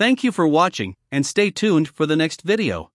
Thank you for watching and stay tuned for the next video.